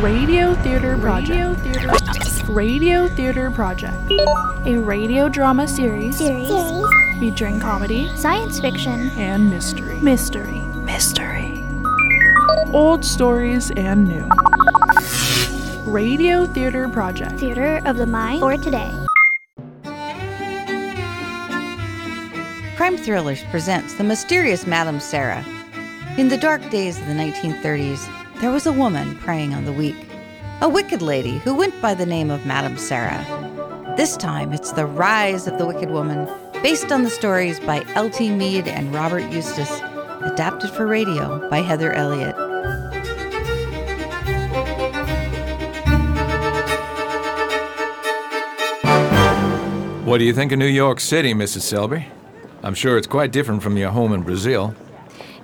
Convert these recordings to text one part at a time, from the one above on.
Radio Theater Project. Radio Theater, radio Theater Project. A radio drama series, Series. featuring comedy Science fiction. and mystery. Mystery. Mystery. Old stories and new. Radio Theater Project. Theater of the mind for today. Crime Thrillers presents The Mysterious Madame Sara. In the dark days of the 1930s, there was a woman preying on the weak. A wicked lady who went by the name of Madame Sara. This time, it's the rise of the wicked woman, based on the stories by L.T. Meade and Robert Eustace, adapted for radio by Heather Elliott. What do you think of New York City, Mrs. Selby? I'm sure it's quite different from your home in Brazil.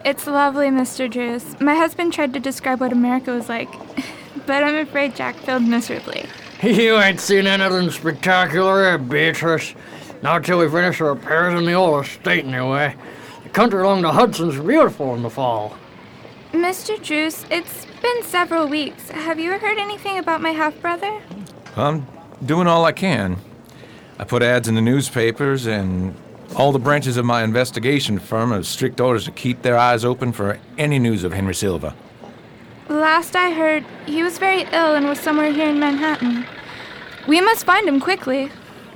It's lovely, Mr. Druce. My husband tried to describe what America was like, but I'm afraid Jack failed miserably. You ain't seen anything spectacular yet, Beatrice. Not till we finish the repairs in the old estate, anyway. The country along the Hudson's beautiful in the fall. Mr. Druce, it's been several weeks. Have you heard anything about my half brother? I'm doing all I can. I put ads in the newspapers, and all the branches of my investigation firm have strict orders to keep their eyes open for any news of Henry Silva. Last I heard, he was very ill and was somewhere here in Manhattan. We must find him quickly.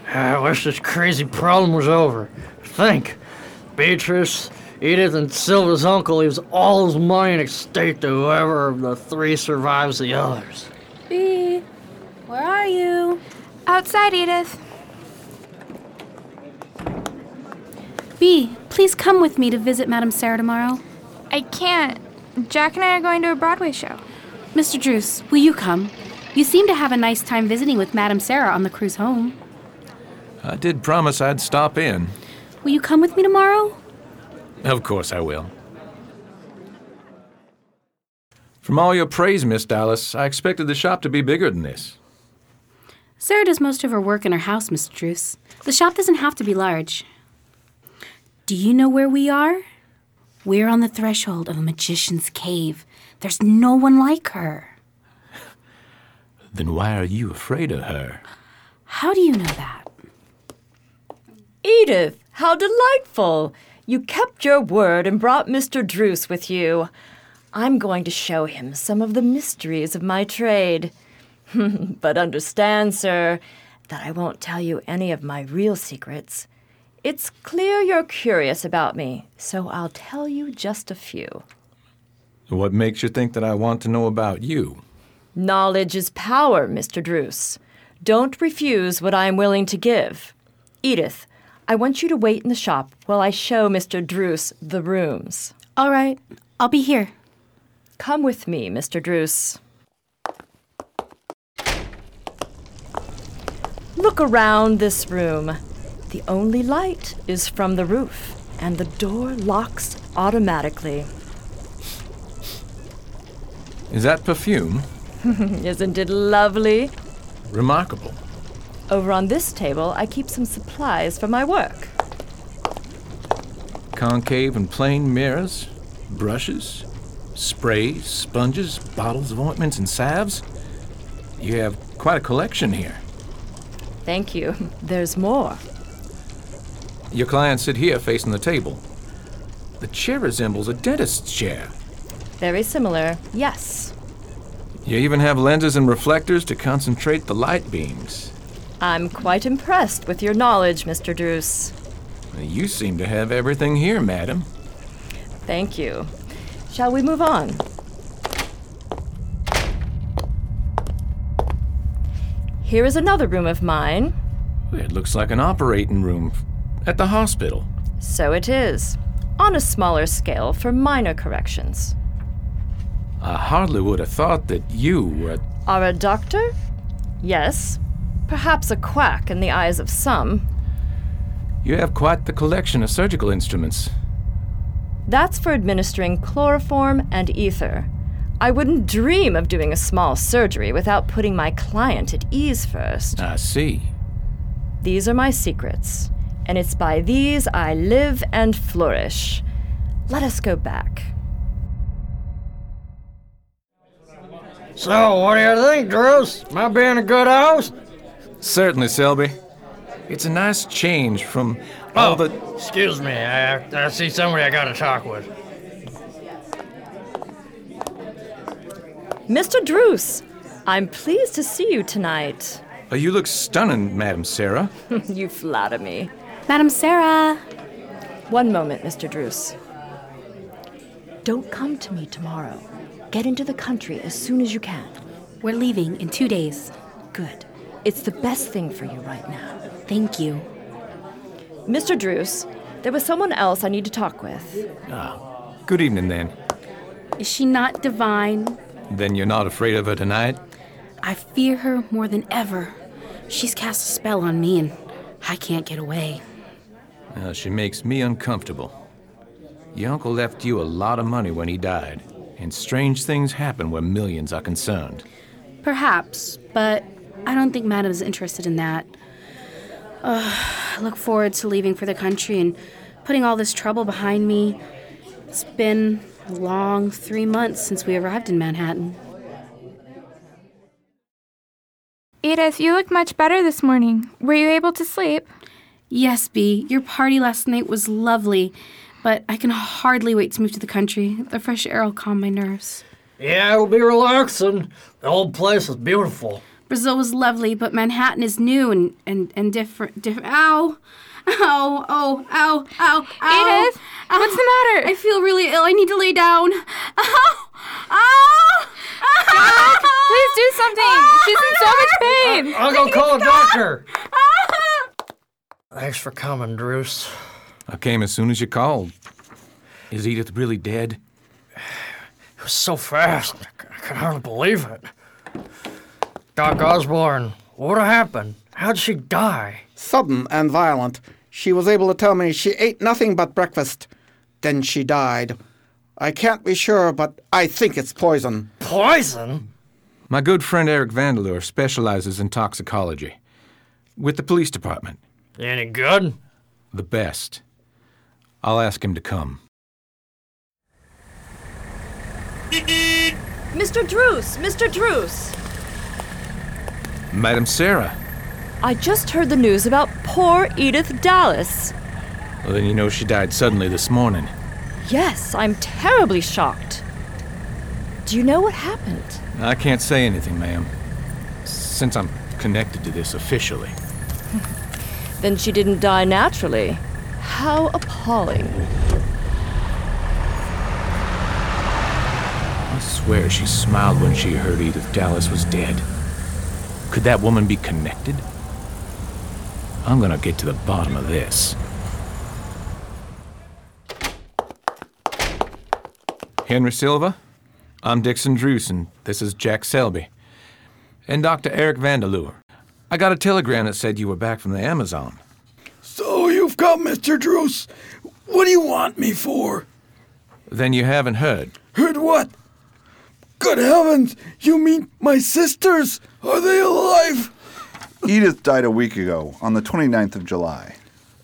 Ah, I wish this crazy problem was over. Think. Beatrice, Edith, and Silva's uncle leaves all his money and estate to whoever of the three survives the others. B, where are you? Outside, Edith. B, please come with me to visit Madame Sara tomorrow. I can't. Jack and I are going to a Broadway show. Mr. Druce, will you come? You seem to have a nice time visiting with Madame Sara on the cruise home. I did promise I'd stop in. Will you come with me tomorrow? Of course I will. From all your praise, Miss Dallas, I expected the shop to be bigger than this. Sara does most of her work in her house, Mr. Druce. The shop doesn't have to be large. Do you know where we are? We're on the threshold of a magician's cave. There's no one like her. Then why are you afraid of her? How do you know that? Edith, how delightful! You kept your word and brought Mr. Druce with you. I'm going to show him some of the mysteries of my trade. but understand, sir, that I won't tell you any of my real secrets. It's clear you're curious about me, so I'll tell you just a few. What makes you think that I want to know about you? Knowledge is power, Mr. Druce. Don't refuse what I am willing to give. Edith, I want you to wait in the shop while I show Mr. Druce the rooms. All right, I'll be here. Come with me, Mr. Druce. Look around this room. The only light is from the roof, and the door locks automatically. Is that perfume? Isn't it lovely? Remarkable. Over on this table, I keep some supplies for my work. Concave and plain mirrors, brushes, sprays, sponges, bottles of ointments, and salves. You have quite a collection here. Thank you. There's more. Your clients sit here facing the table. The chair resembles a dentist's chair. Very similar, yes. You even have lenses and reflectors to concentrate the light beams. I'm quite impressed with your knowledge, Mr. Druce. You seem to have everything here, madam. Thank you. Shall we move on? Here is another room of mine. It looks like an operating room at the hospital. So it is, on a smaller scale for minor corrections. I hardly would have thought that you were. Are a doctor? Yes. Perhaps a quack in the eyes of some. You have quite the collection of surgical instruments. That's for administering chloroform and ether. I wouldn't dream of doing a small surgery without putting my client at ease first. I see. These are my secrets, and it's by these I live and flourish. Let us go back. So, what do you think, Druce? Am I being a good host? Certainly, Selby. It's a nice change from all the. excuse me. I, I see somebody I gotta talk with. Mr. Druce, I'm pleased to see you tonight. Uh, you look stunning, Madam Sara. you flatter me. Madam Sara. One moment, Mr. Druce. Don't come to me tomorrow. Get into the country as soon as you can. We're leaving in two days. Good. It's the best thing for you right now. Thank you. Mr. Druce, there was someone else I need to talk with. Ah, Good evening, then. Is she not divine? Then you're not afraid of her tonight? I fear her more than ever. She's cast a spell on me and I can't get away. Uh, she makes me uncomfortable. Your uncle left you a lot of money when he died, and strange things happen where millions are concerned. Perhaps, but I don't think Madam is interested in that. Ugh, I look forward to leaving for the country and putting all this trouble behind me. It's been a long three months since we arrived in Manhattan. Edith, you look much better this morning. Were you able to sleep? Yes, Bee, your party last night was lovely, but I can hardly wait to move to the country. The fresh air will calm my nerves. Yeah, it'll be relaxing. The old place is beautiful. Brazil was lovely, but Manhattan is new and, and, and different. Diff- ow! Ow, oh, ow, ow, ow. Edith, what's the matter? I feel really ill. I need to lay down. Ow! Ow! Please do something. She's in so much pain. I'll go call a doctor. Thanks for coming, Druce. I came as soon as you called. Is Edith really dead? It was so fast. I could hardly believe it. Doc Osborne, what happened? How'd she die? Sudden and violent. She was able to tell me she ate nothing but breakfast. Then she died. I can't be sure, but I think it's poison. Poison? My good friend Eric Vandeleur specializes in toxicology. With the police department. Any good? The best. I'll ask him to come. Mr. Druce! Mr. Druce! Madam Sara. I just heard the news about poor Edith Dallas. Well, then you know she died suddenly this morning. Yes, I'm terribly shocked. Do you know what happened? I can't say anything, ma'am. Since I'm connected to this officially. Then she didn't die naturally. How appalling. I swear she smiled when she heard Edith Dallas was dead. Could that woman be connected? I'm gonna get to the bottom of this. Henry Silva? I'm Dixon Druce, and this is Jack Selby. And Dr. Eric Vandeleur. I got a telegram that said you were back from the Amazon. So you've come, Mr. Druce. What do you want me for? Then you haven't heard. Heard what? Good heavens! You mean my sisters? Are they alive? Edith died a week ago, on the 29th of July.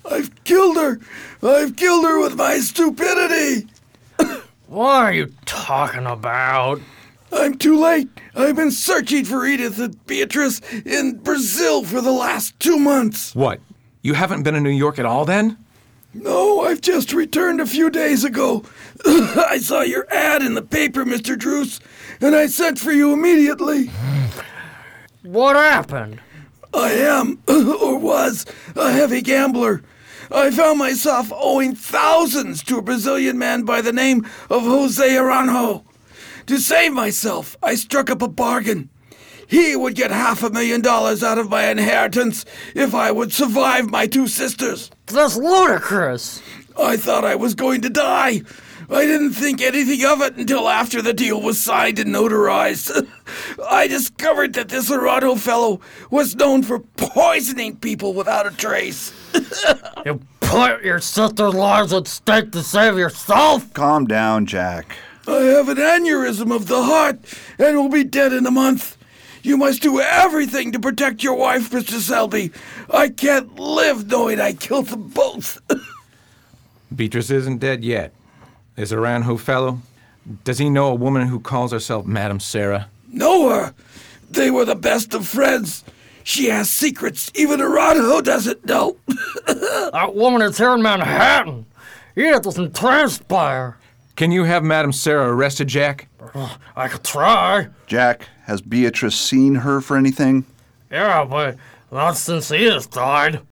I've killed her! I've killed her with my stupidity! What are you talking about? I'm too late. I've been searching for Edith and Beatrice in Brazil for the last two months. What? You haven't been in New York at all then? No, I've just returned a few days ago. I saw your ad in the paper, Mr. Druce, and I sent for you immediately. What happened? I am, or was, a heavy gambler. I found myself owing thousands to a Brazilian man by the name of Jose Aranjo. To save myself, I struck up a bargain. He would get half a million dollars out of my inheritance if I would survive my two sisters. That's ludicrous. I thought I was going to die. I didn't think anything of it until after the deal was signed and notarized. I discovered that this Aranjo fellow was known for poisoning people without a trace. You put your sister's lives at stake to save yourself? Calm down, Jack. I have an aneurysm of the heart and will be dead in a month. You must do everything to protect your wife, Mr. Selby. I can't live knowing I killed them both. Beatrice isn't dead yet. Is Aranjo fellow? Does he know a woman who calls herself Madam Sara? Know her? They were the best of friends. She has secrets even Aranjo doesn't know. that woman is here in Manhattan. Edith doesn't transpire. Can you have Madame Sara arrested, Jack? Oh, I could try. Jack, has Beatrice seen her for anything? Yeah, but not since Edith died.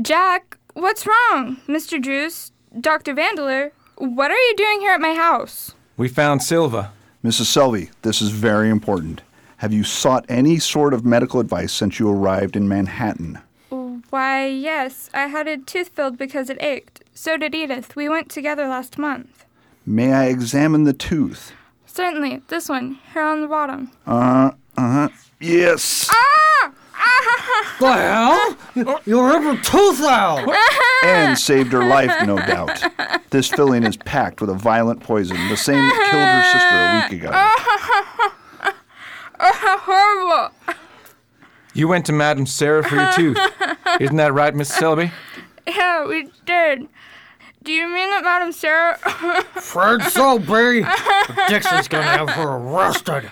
Jack, what's wrong? Mr. Druce, Dr. Vandeleur, what are you doing here at my house? We found Silva. Mrs. Selby, this is very important. Have you sought any sort of medical advice since you arrived in Manhattan? Why, yes. I had a tooth filled because it ached. So did Edith. We went together last month. May I examine the tooth? Certainly. This one, here on the bottom. Uh huh. Yes. Ah! the hell? You ripped her tooth out! and saved her life, no doubt. This filling is packed with a violent poison, the same that killed her sister a week ago. Oh, horrible. You went to Madame Sara for your tooth. Isn't that right, Miss Selby? Yeah, we did. Do you mean that Madame Sara? Fred Selby! Dixon's gonna have her arrested.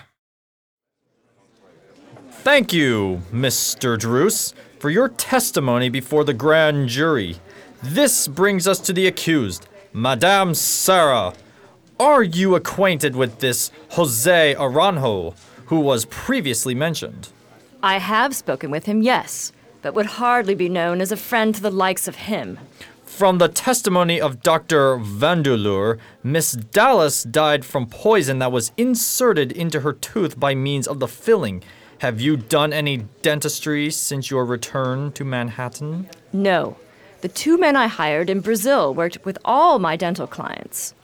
Thank you, Mr. Druce, for your testimony before the grand jury. This brings us to the accused, Madame Sara. Are you acquainted with this Jose Aranjo, who was previously mentioned? I have spoken with him, yes, but would hardly be known as a friend to the likes of him. From the testimony of Dr. Vandeleur, Miss Dallas died from poison that was inserted into her tooth by means of the filling. Have you done any dentistry since your return to Manhattan? No. The two men I hired in Brazil worked with all my dental clients.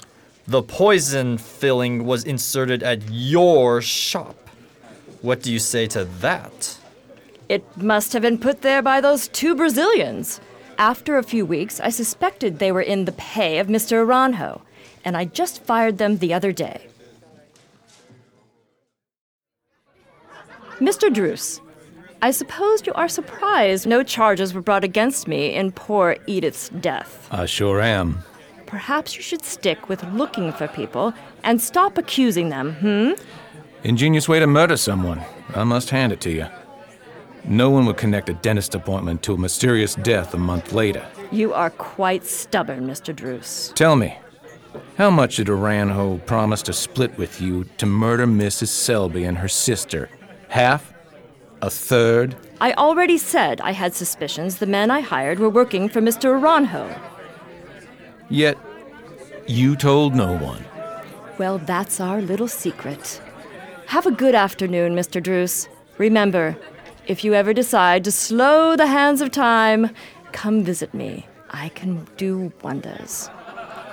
The poison filling was inserted at your shop. What do you say to that? It must have been put there by those two Brazilians. After a few weeks, I suspected they were in the pay of Mr. Aranjo, and I just fired them the other day. Mr. Druce, I suppose you are surprised no charges were brought against me in poor Edith's death. I sure am. Perhaps you should stick with looking for people and stop accusing them, hmm? Ingenious way to murder someone. I must hand it to you. No one would connect a dentist appointment to a mysterious death a month later. You are quite stubborn, Mr. Druce. Tell me, how much did Aranjo promise to split with you to murder Mrs. Selby and her sister? Half? A third? I already said I had suspicions the men I hired were working for Mr. Aranjo. Yet, you told no one. Well, that's our little secret. Have a good afternoon, Mr. Druce. Remember, if you ever decide to slow the hands of time, come visit me. I can do wonders.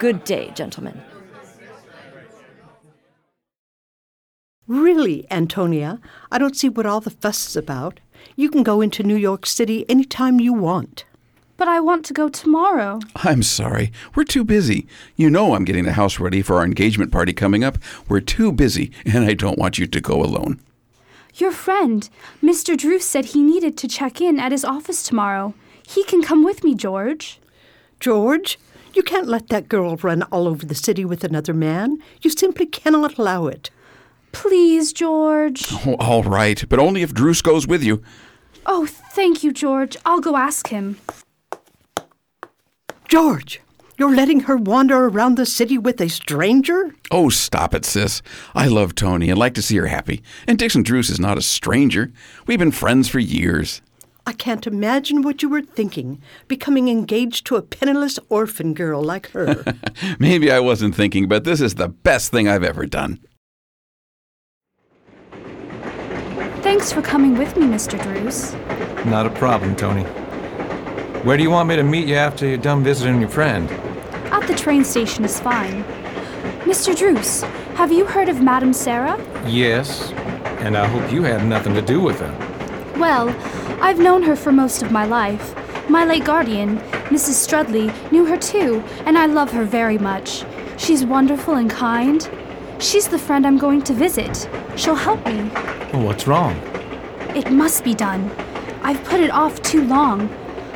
Good day, gentlemen. Really, Antonia, I don't see what all the fuss is about. You can go into New York City any time you want. But I want to go tomorrow. I'm sorry. We're too busy. You know I'm getting the house ready for our engagement party coming up. We're too busy, and I don't want you to go alone. Your friend, Mr. Druce, said he needed to check in at his office tomorrow. He can come with me, George. George, you can't let that girl run all over the city with another man. You simply cannot allow it. Please, George. Oh, all right, but only if Druce goes with you. Oh, thank you, George. I'll go ask him. George, you're letting her wander around the city with a stranger? Oh, stop it, sis. I love Tony and like to see her happy. And Dixon Druce is not a stranger. We've been friends for years. I can't imagine what you were thinking, becoming engaged to a penniless orphan girl like her. Maybe I wasn't thinking, but this is the best thing I've ever done. Thanks for coming with me, Mr. Druce. Not a problem, Tony. Where do you want me to meet you after you're done visiting your friend? At the train station is fine. Mr. Druce, have you heard of Madame Sara? Yes, and I hope you had nothing to do with her. Well, I've known her for most of my life. My late guardian, Mrs. Strudley, knew her too, and I love her very much. She's wonderful and kind. She's the friend I'm going to visit. She'll help me. Well, what's wrong? It must be done. I've put it off too long.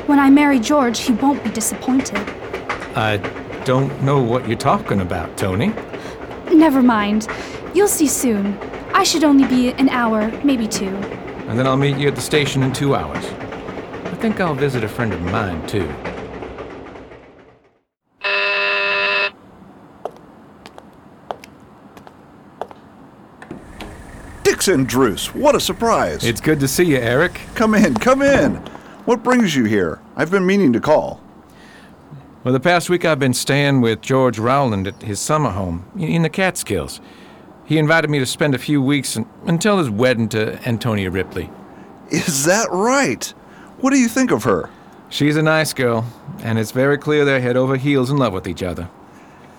When I marry George, he won't be disappointed. I don't know what you're talking about, Tony. Never mind. You'll see soon. I should only be an hour, maybe two. And then I'll meet you at the station in two hours. I think I'll visit a friend of mine, too. Dixon Druce, what a surprise. It's good to see you, Eric. Come in, come in. What brings you here? I've been meaning to call. Well, the past week I've been staying with George Rowland at his summer home in the Catskills. He invited me to spend a few weeks un- until his wedding to Antonia Ripley. Is that right? What do you think of her? She's a nice girl, and it's very clear they're head over heels in love with each other.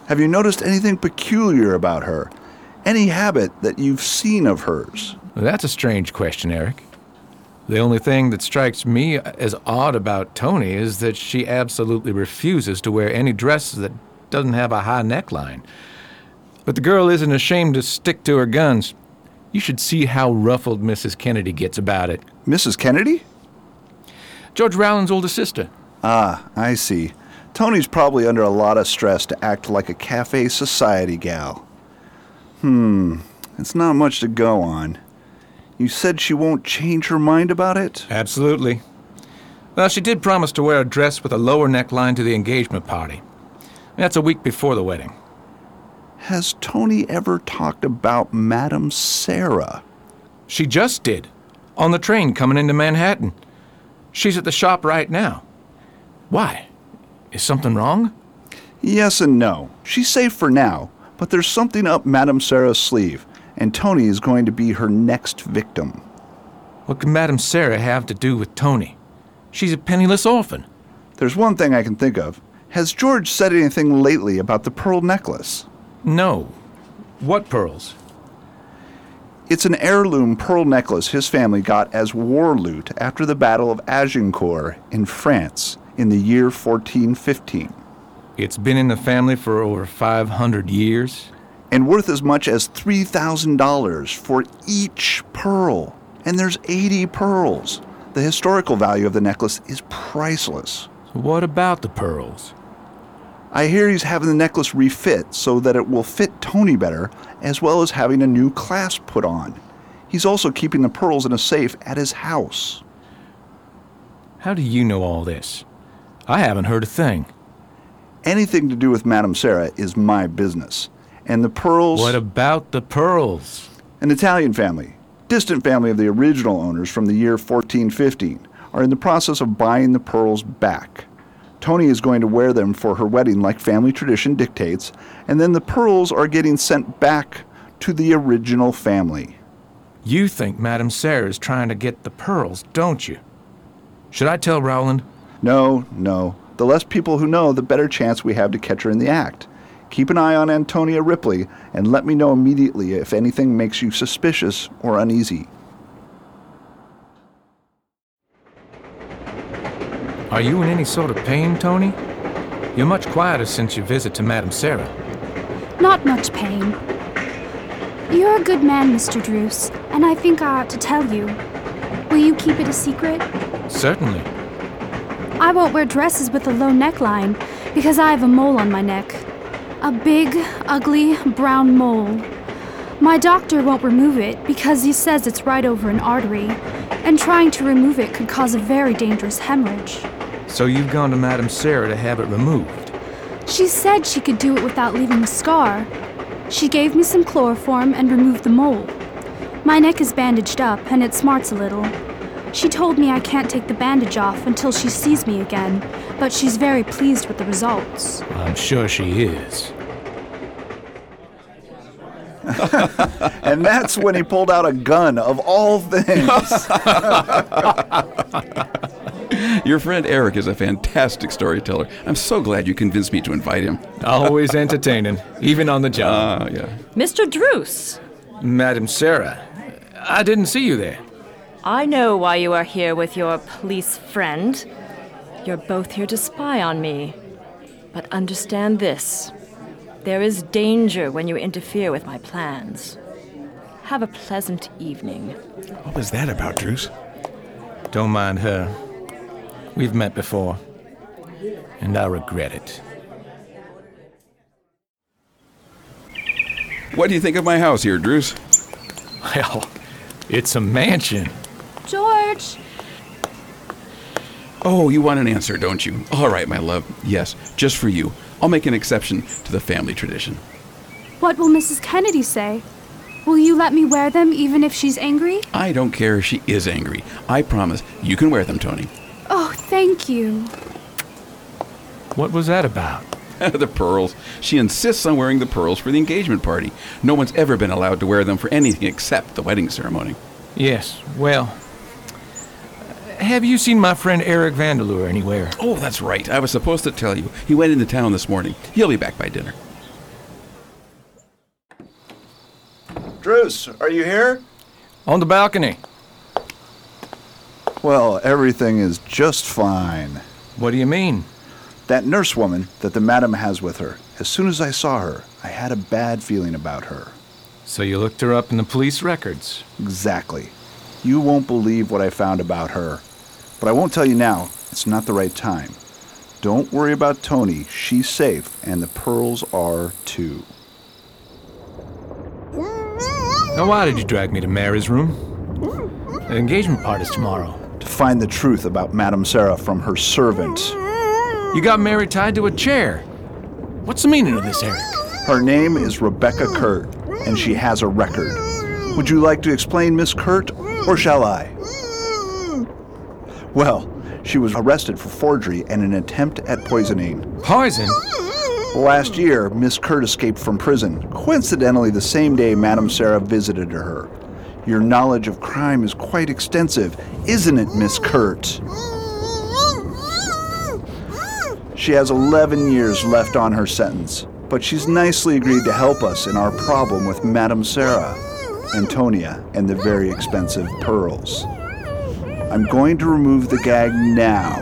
Have you noticed anything peculiar about her? Any habit that you've seen of hers? That's a strange question, Eric. The only thing that strikes me as odd about Tony is that she absolutely refuses to wear any dress that doesn't have a high neckline. But the girl isn't ashamed to stick to her guns. You should see how ruffled Mrs. Kennedy gets about it. Mrs. Kennedy? George Rowland's older sister. Ah, I see. Tony's probably under a lot of stress to act like a cafe society gal. Hmm, it's not much to go on. You said she won't change her mind about it? Absolutely. Well, she did promise to wear a dress with a lower neckline to the engagement party. That's a week before the wedding. Has Tony ever talked about Madame Sara? She just did. On the train coming into Manhattan. She's at the shop right now. Why? Is something wrong? Yes and no. She's safe for now, but there's something up Madame Sara's sleeve, and Tony is going to be her next victim. What can Madame Sara have to do with Tony? She's a penniless orphan. There's one thing I can think of. Has George said anything lately about the pearl necklace? No. What pearls? It's an heirloom pearl necklace his family got as war loot after the Battle of Agincourt in France in the year 1415. It's been in the family for over 500 years. And worth as much as $3,000 for each pearl. And there's 80 pearls. The historical value of the necklace is priceless. What about the pearls? I hear he's having the necklace refit so that it will fit Tony better, as well as having a new clasp put on. He's also keeping the pearls in a safe at his house. How do you know all this? I haven't heard a thing. Anything to do with Madame Sara is my business. And the pearls. What about the pearls? An Italian family, distant family of the original owners from the year 1415, are in the process of buying the pearls back. Tony is going to wear them for her wedding like family tradition dictates, and then the pearls are getting sent back to the original family. You think Madame Sara is trying to get the pearls, don't you? Should I tell Rowland? No, no. The less people who know, the better chance we have to catch her in the act. Keep an eye on Antonia Ripley and let me know immediately if anything makes you suspicious or uneasy. Are you in any sort of pain, Tony? You're much quieter since your visit to Madame Sara. Not much pain. You're a good man, Mr. Druce, and I think I ought to tell you. Will you keep it a secret? Certainly. I won't wear dresses with a low neckline because I have a mole on my neck. A big, ugly, brown mole. My doctor won't remove it because he says it's right over an artery, and trying to remove it could cause a very dangerous hemorrhage. So you've gone to Madame Sara to have it removed? She said she could do it without leaving a scar. She gave me some chloroform and removed the mole. My neck is bandaged up and it smarts a little. She told me I can't take the bandage off until she sees me again, but she's very pleased with the results. I'm sure she is. and that's when he pulled out a gun, of all things. Your friend Eric is a fantastic storyteller. I'm so glad you convinced me to invite him. Always entertaining, even on the job. Ah, yeah. Mr. Druce, Madam Sara, I didn't see you there. I know why you are here with your police friend. You're both here to spy on me. But understand this there is danger when you interfere with my plans. Have a pleasant evening. What was that about, Druce? Don't mind her. We've met before, and I regret it. What do you think of my house here, Druce? Well, it's a mansion. George! Oh, you want an answer, don't you? All right, my love. Yes, just for you. I'll make an exception to the family tradition. What will Mrs. Kennedy say? Will you let me wear them even if she's angry? I don't care if she is angry. I promise you can wear them, Tony. Oh, thank you. What was that about? the pearls. She insists on wearing the pearls for the engagement party. No one's ever been allowed to wear them for anything except the wedding ceremony. Yes, well. Have you seen my friend Eric Vandeleur anywhere? Oh, that's right. I was supposed to tell you. He went into town this morning. He'll be back by dinner. Druce, are you here? On the balcony. Well, everything is just fine. What do you mean? That nurse woman that the madam has with her, as soon as I saw her, I had a bad feeling about her. So you looked her up in the police records? Exactly. You won't believe what I found about her. But I won't tell you now. It's not the right time. Don't worry about Tony. She's safe, and the pearls are too. Now, why did you drag me to Mary's room? The engagement party's tomorrow. To find the truth about Madame Sara from her servant. You got Mary tied to a chair. What's the meaning of this, Eric? Her name is Rebecca Kurt, and she has a record. Would you like to explain, Miss Kurt, or shall I? Well, she was arrested for forgery and an attempt at poisoning. Poison? Last year, Miss Kurt escaped from prison, coincidentally the same day Madame Sara visited her. Your knowledge of crime is quite extensive, isn't it, Miss Kurt? She has 11 years left on her sentence, but she's nicely agreed to help us in our problem with Madame Sara, Antonia, and the very expensive pearls. I'm going to remove the gag now.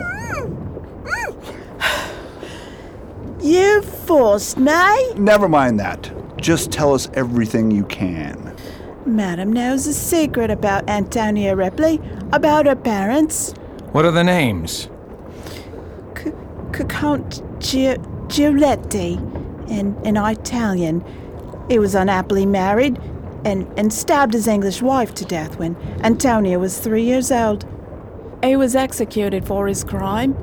You forced me? Never mind that. Just tell us everything you can. Madam knows a secret about Antonia Ripley, about her parents. What are the names? C- C- Count Gi- Giuletti, in, in Italian. He was unhappily married and, and stabbed his English wife to death when Antonia was three years old. He was executed for his crime.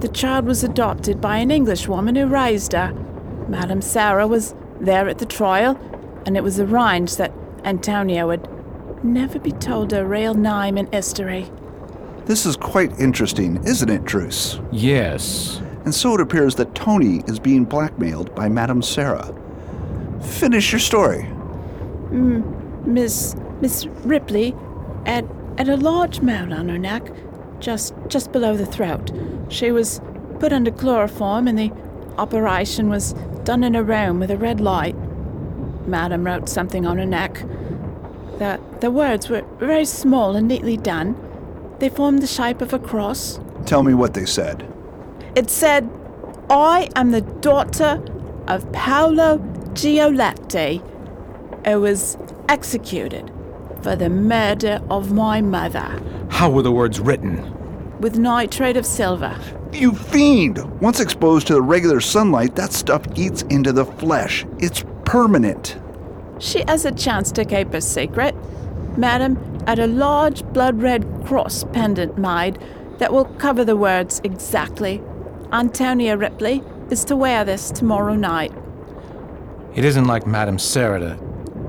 The child was adopted by an English woman who raised her. Madame Sara was there at the trial, and it was arranged that Antonia would never be told her real name and history. This is quite interesting, isn't it, Druce? Yes. And so it appears that Tony is being blackmailed by Madame Sara. Finish your story. Mm, Miss Miss Ripley had, had a large mound on her neck, just just below the throat. She was put under chloroform, and the operation was done in a room with a red light. Madam wrote something on her neck. The the words were very small and neatly done. They formed the shape of a cross. Tell me what they said. It said, "I am the daughter of Paolo Giolatti, who was executed for the murder of my mother How were the words written? with nitrate of silver." You fiend! Once exposed to the regular sunlight, that stuff eats into the flesh. It's permanent. She has a chance to keep a secret. Madam at a large blood red cross pendant made that will cover the words exactly. Antonia Ripley is to wear this tomorrow night. It isn't like Madame Sara to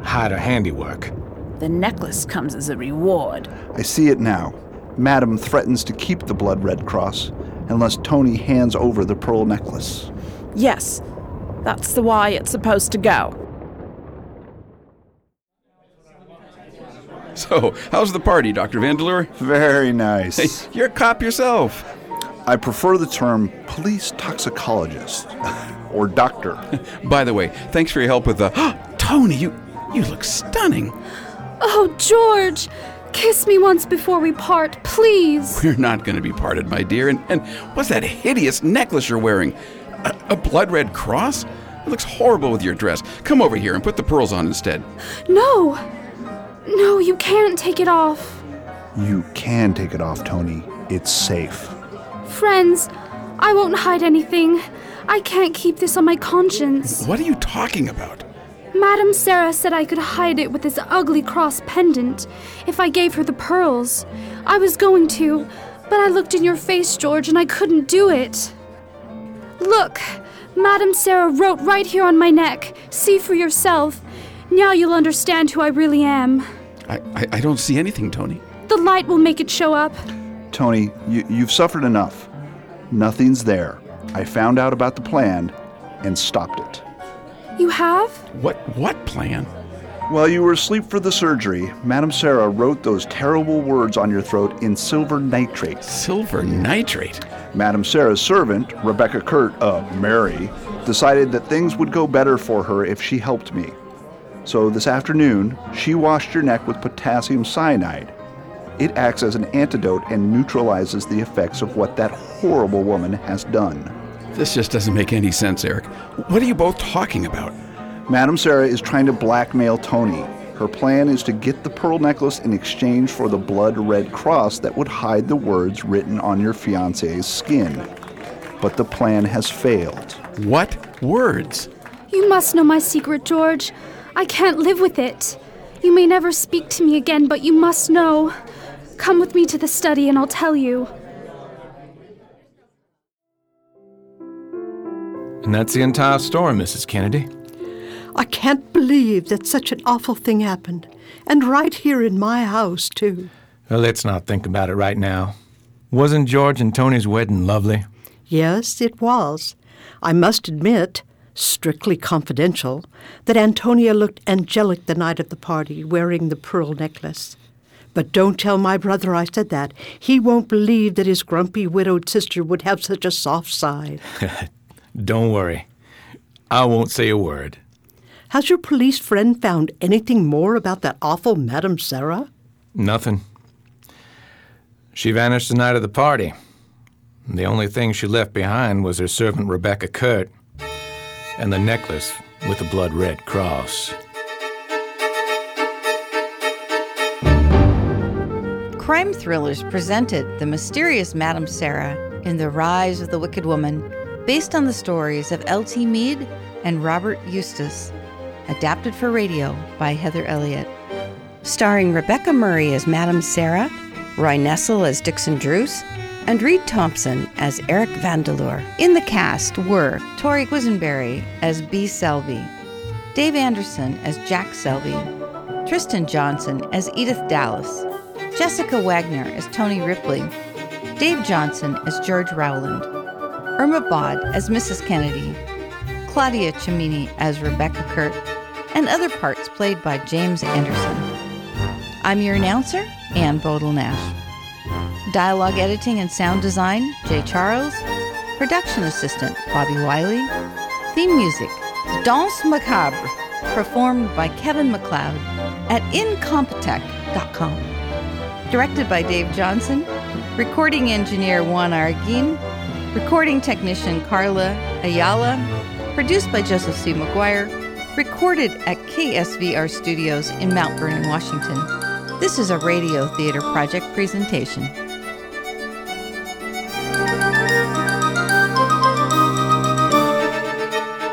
hide her handiwork. The necklace comes as a reward. I see it now. Madam threatens to keep the blood red cross unless Tony hands over the pearl necklace. Yes, that's the way it's supposed to go. So, how's the party, Dr. Vandeleur? Very nice. Hey, you're a cop yourself. I prefer the term police toxicologist or doctor. By the way, thanks for your help with the. Tony, you you look stunning. Oh, George! Kiss me once before we part, please! We're not going to be parted, my dear. And, and what's that hideous necklace you're wearing? A, a blood red cross? It looks horrible with your dress. Come over here and put the pearls on instead. No! No, you can't take it off. You can take it off, Tony. It's safe. Friends, I won't hide anything. I can't keep this on my conscience. What are you talking about? Madame Sara said I could hide it with this ugly cross pendant if I gave her the pearls. I was going to, but I looked in your face, George, and I couldn't do it. Look, Madame Sara wrote right here on my neck. See for yourself. Now you'll understand who I really am. I, I, I don't see anything, Tony. The light will make it show up. Tony, you, you've suffered enough. Nothing's there. I found out about the plan and stopped it. You have? What what plan? While you were asleep for the surgery, Madame Sara wrote those terrible words on your throat in silver nitrate. Silver nitrate? Madame Sara's servant, Rebecca Kurt, uh, Mary, decided that things would go better for her if she helped me. So this afternoon, she washed your neck with potassium cyanide. It acts as an antidote and neutralizes the effects of what that horrible woman has done. This just doesn't make any sense, Eric. What are you both talking about? Madame Sara is trying to blackmail Tony. Her plan is to get the pearl necklace in exchange for the blood red cross that would hide the words written on your fiance's skin. But the plan has failed. What words? You must know my secret, George. I can't live with it. You may never speak to me again, but you must know. Come with me to the study and I'll tell you. And that's the entire story, Mrs. Kennedy. I can't believe that such an awful thing happened. And right here in my house, too. Well, let's not think about it right now. Wasn't George and Tony's wedding lovely? Yes, it was. I must admit, strictly confidential, that Antonia looked angelic the night of the party, wearing the pearl necklace. But don't tell my brother I said that. He won't believe that his grumpy widowed sister would have such a soft side. Don't worry. I won't say a word. Has your police friend found anything more about that awful Madame Sara? Nothing. She vanished the night of the party. The only thing she left behind was her servant Rebecca Kurt and the necklace with the blood red cross. Crime Thrillers presented The Mysterious Madame Sara in The Rise of the Wicked Woman, based on the stories of L.T. Meade and Robert Eustace, adapted for radio by Heather Elliott. Starring Rebecca Murray as Madame Sara, Roy Nessel as Dixon Druce, and Reed Thompson as Eric Vandeleur. In the cast were Tori Quisenberry as B. Selby, Dave Anderson as Jack Selby, Tristan Johnson as Edith Dallas, Jessica Wagner as Tony Ripley, Dave Johnson as George Rowland, Irma Bod as Mrs. Kennedy, Claudia Cimini as Rebecca Kurt, and other parts played by James Anderson. I'm your announcer, Ann Bodel Nash. Dialogue editing and sound design, Jay Charles. Production assistant, Bobby Wiley. Theme music, Danse Macabre, performed by Kevin MacLeod at incompetech.com. Directed by Dave Johnson. Recording engineer Juan Arguin. Recording technician Carla Ayala. Produced by Joseph C. McGuire. Recorded at KSVR Studios in Mount Vernon, Washington. This is a Radio Theater Project presentation.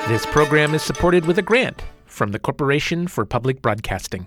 This program is supported with a grant from the Corporation for Public Broadcasting.